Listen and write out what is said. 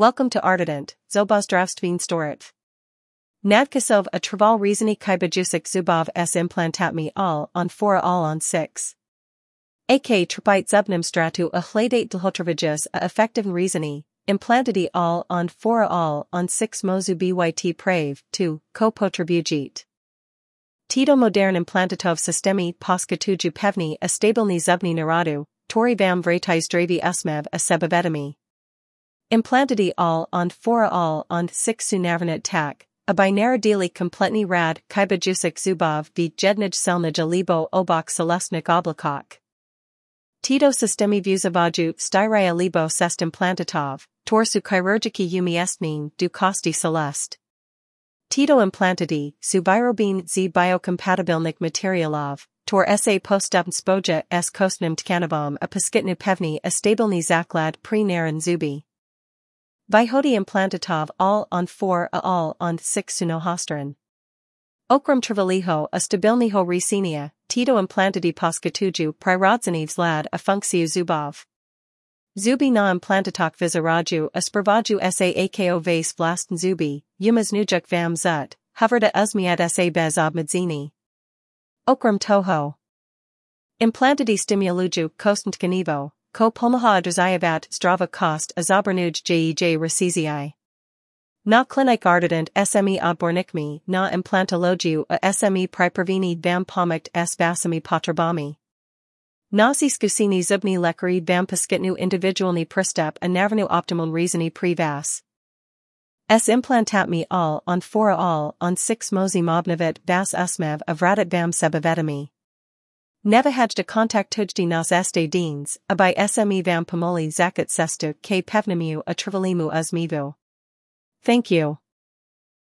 Welcome to Artident, Zobozdravstveen Storit. Nadkasov a Traval Rezini Kybajusik Zubov s implantatmi all on 4 all on 6. AK trapite zubnim stratu a hladate dlhotrovagus a effective rezini, implantati all on 4 all on 6 mozu byt prave 2, ko potribujit. Tito modern implantatov systemi poskatuju pevni a stabilni zubni naradu, tori vam vretai zdravi usmev a sebavetami. Implantati all on fora all on 6 sunavernet tak, a binaradili kompletni rad kybajusik zubov v jednij selnij alibo obok celestnik oblakok. Tito systemi vuzavaju styraya libo sest implantatov, torsu chirurgiki umiestmin du kosti celest. Tito implantati, su virobin z biocompatibilnik materialov, tor sa postupn spoja s kostnim tkanibom a paskitnu pevni a stabilni zaklad naren zubi. Vihodi implantatov all on 4 a all on 6 sunohostran. Okram travaliho a stabilniho resinia, Tito implantati poskatuju prirodzaniv lad a funksiu zubov. Zubi na implantatok vizaraju a spervaju sa ako vase vlasten zubi, umas nujuk vam zut, hoverda uzmiat sa bez obmadzini. Okram toho. Implantati stimuluju kostant kanivo, ko pomaha adrazayavat strava kost a zabernuj jej resizii. Na klinik Artident SME odbornikmi na implantologiu a SME pripervini vam pomikt s vasami potrabami. Nasi skusini zubni lekari vam paskitnu individualni pristep a navenu optimal rezini privas. S implantatmi all on fora all on 6 mozi mobnavit vas usmev avratit vam sebavetami. Nevahajda kontaktujdi nas este deans, a by SME vam pomoli zakat sestu k pevnamiu a trivalimu uzmivu. Thank you.